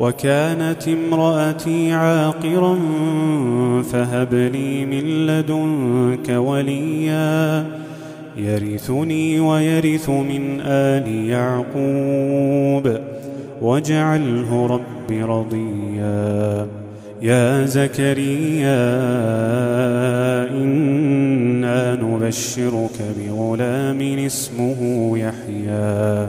وكانت امرأتي عاقرا فهب لي من لدنك وليا يرثني ويرث من آل يعقوب واجعله رب رضيا. يا زكريا إنا نبشرك بغلام اسمه يحيى.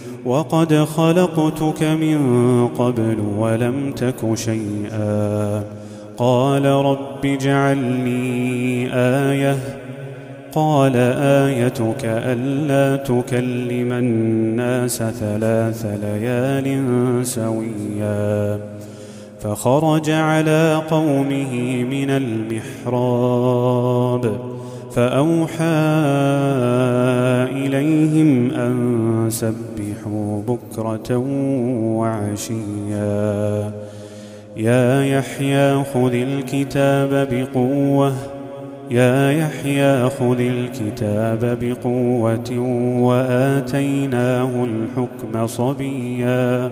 وقد خلقتك من قبل ولم تك شيئا. قال رب اجعل لي آية. قال آيتك ألا تكلم الناس ثلاث ليال سويا. فخرج على قومه من المحراب. فأوحى إليهم أن سبحوا بكرة وعشيا. يا يحيى خذ الكتاب بقوة يا يحيى خذ الكتاب بقوة وآتيناه الحكم صبيا.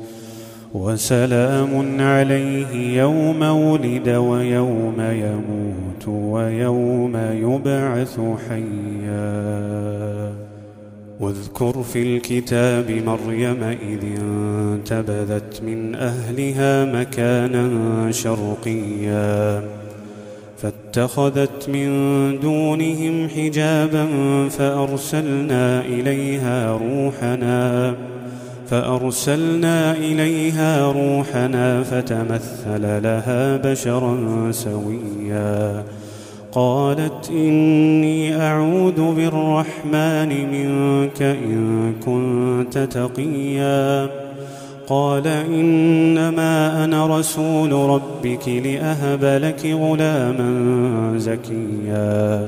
وسلام عليه يوم ولد ويوم يموت ويوم يبعث حيا. واذكر في الكتاب مريم إذ انتبذت من أهلها مكانا شرقيا. فاتخذت من دونهم حجابا فأرسلنا إليها روحنا. فأرسلنا إليها روحنا فتمثل لها بشرا سويا. قالت إني أعوذ بالرحمن منك إن كنت تقيا. قال إنما أنا رسول ربك لأهب لك غلاما زكيا.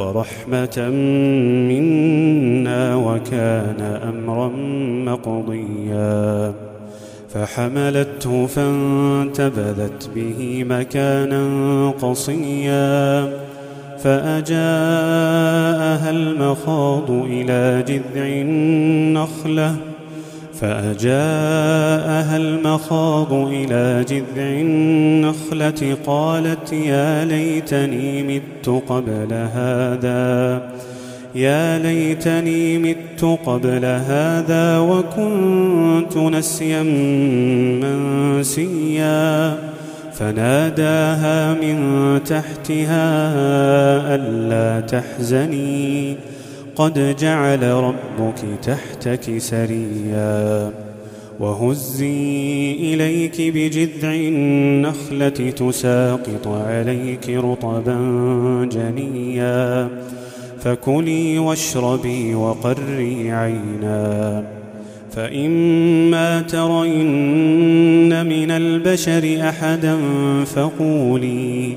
ورحمة منا وكان أمرا مقضيا. فحملته فانتبذت به مكانا قصيا. فأجاءها المخاض إلى جذع النخلة فأجاءها المخاض إلى جذع النخلة قالت يا ليتني مت قبل هذا يا ليتني مت قبل هذا وكنت نسيا منسيا. فناداها من تحتها ألا تحزني. قد جعل ربك تحتك سريا وهزي إليك بجذع النخلة تساقط عليك رطبا جنيا فكلي واشربي وقري عينا فإما ترين من البشر أحدا فقولي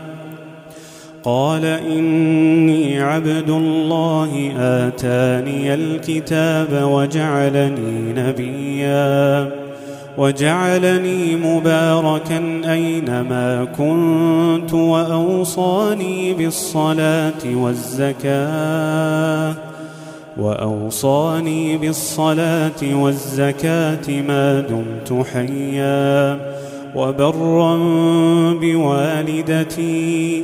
قال إني عبد الله آتاني الكتاب وجعلني نبيا. وجعلني مباركا أينما كنت وأوصاني بالصلاة والزكاة. وأوصاني بالصلاة والزكاة ما دمت حيا. وبرا بوالدتي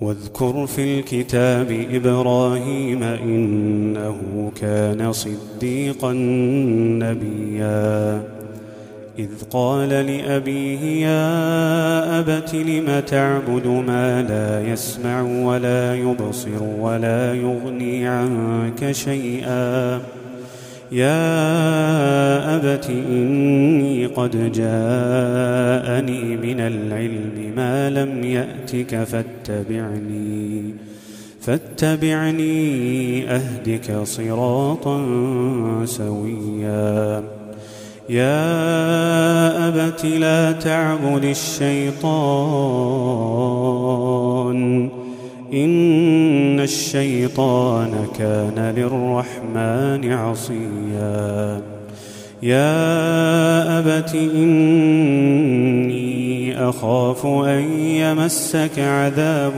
واذكر في الكتاب إبراهيم إنه كان صديقا نبيا. إذ قال لأبيه يا أبت لم تعبد ما لا يسمع ولا يبصر ولا يغني عنك شيئا؟ يا أبت إني قد جاءني من العلم ما لم يأتك فاتبعني فاتبعني أهدك صراطا سويا. يا أبت لا تعبد الشيطان إن الشيطان كان للرحمن عصيا. يا أبت إني أخاف أن يمسك عذاب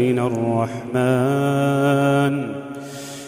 من الرحمن.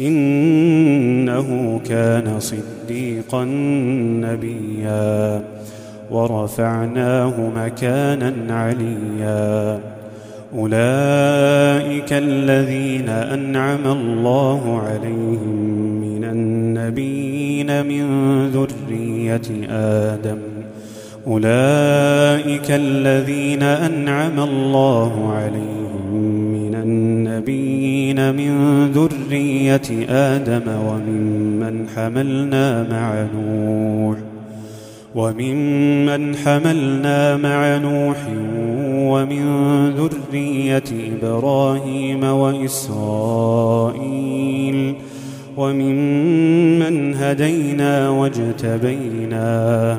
إنه كان صديقا نبيا ورفعناه مكانا عليا. أولئك الذين أنعم الله عليهم من النبيين من ذرية آدم. أولئك الذين أنعم الله عليهم النبيين من ذرية آدم وممن حملنا مع نوح وممن حملنا مع نوح ومن ذرية إبراهيم وإسرائيل وممن هدينا واجتبينا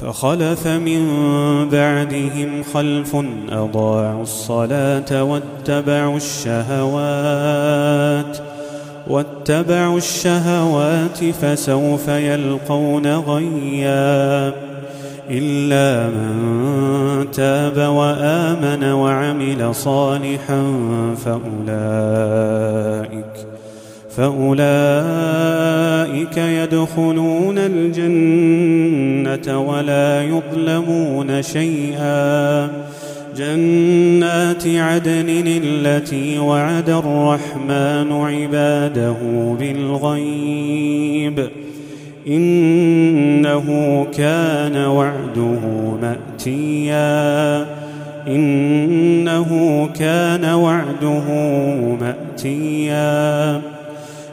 فخلف من بعدهم خلف أضاعوا الصلاة واتبعوا الشهوات واتبعوا الشهوات فسوف يلقون غيا. إلا من تاب وآمن وعمل صالحا فأولئك فأولئك يدخلون الجنة ولا يظلمون شيئا. جنات عدن التي وعد الرحمن عباده بالغيب. إنه كان وعده مأتيا. إنه كان وعده مأتيا.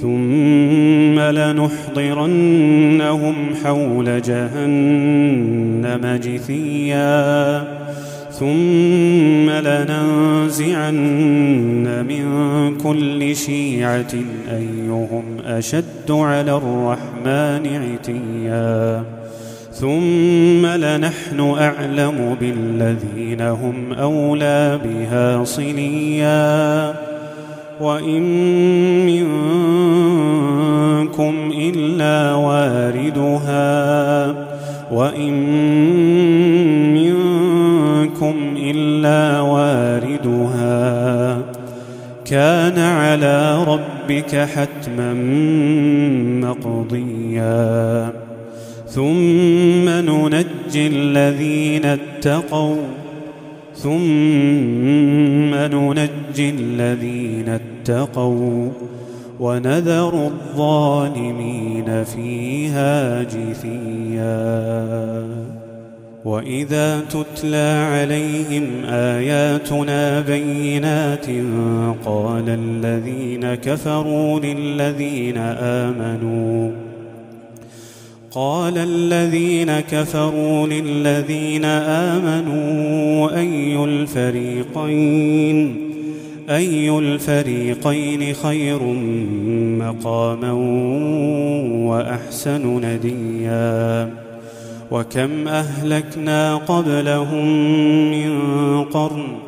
ثم لنحضرنهم حول جهنم جثيا. ثم لننزعن من كل شيعة أيهم أشد على الرحمن عتيا. ثم لنحن أعلم بالذين هم أولى بها صليا. وإن منكم إلا واردها وإن منكم إلا واردها كان على ربك حتما مقضيا. ثم ننجي الذين اتقوا. ثم ننجي الذين اتقوا ونذر الظالمين فيها جثيا. وإذا تتلى عليهم آياتنا بينات قال الذين كفروا للذين آمنوا قال الذين كفروا للذين آمنوا أي الفريقين؟ أي الفريقين خير مقاما وأحسن نديا؟ وكم أهلكنا قبلهم من قرن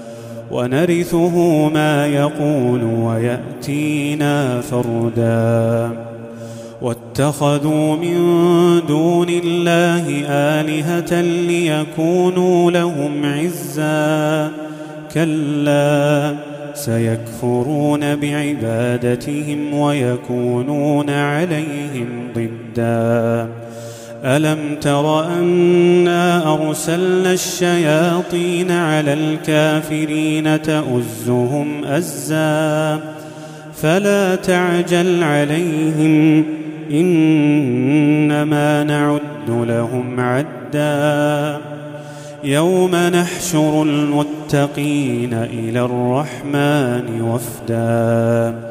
ونرثه ما يقول ويأتينا فردا. واتخذوا من دون الله آلهة ليكونوا لهم عزا. كلا سيكفرون بعبادتهم ويكونون عليهم ضدًا. ألم تر أنا أرسلنا الشياطين على الكافرين تؤزهم أزا فلا تعجل عليهم إنما نعد لهم عدا يوم نحشر المتقين إلى الرحمن وفداً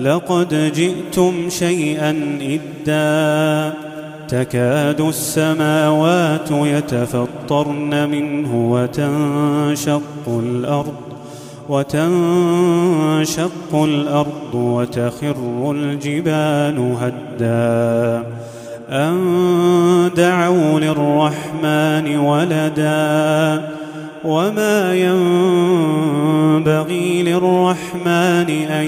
لقد جئتم شيئا إدا. تكاد السماوات يتفطرن منه وتنشق الأرض وتنشق الأرض وتخر الجبال هدا. أن دعوا للرحمن ولدا. وما ينبغي للرحمن أن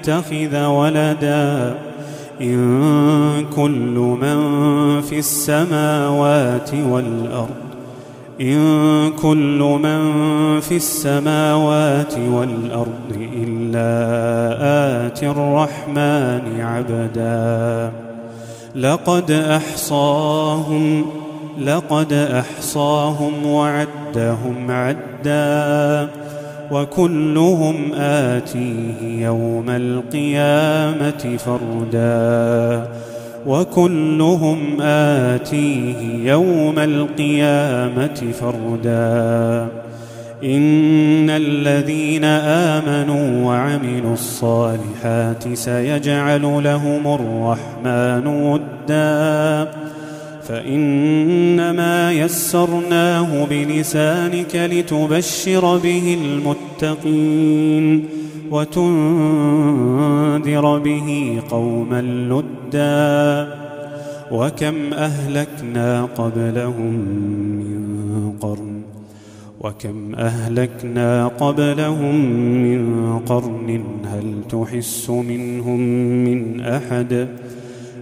يتخذ ولدا إن كل من في السماوات والأرض إن كل من في السماوات والأرض إلا آتي الرحمن عبدا لقد أحصاهم لقد أحصاهم وعدهم عدا وكلهم آتيه يوم القيامة فردا. وكلهم آتيه يوم القيامة فردا. إن الذين آمنوا وعملوا الصالحات سيجعل لهم الرحمن ودا. فإنما يسرناه بلسانك لتبشر به المتقين وتنذر به قوما لدا وكم أهلكنا قبلهم من قرن وكم أهلكنا قبلهم من قرن هل تحس منهم من أحد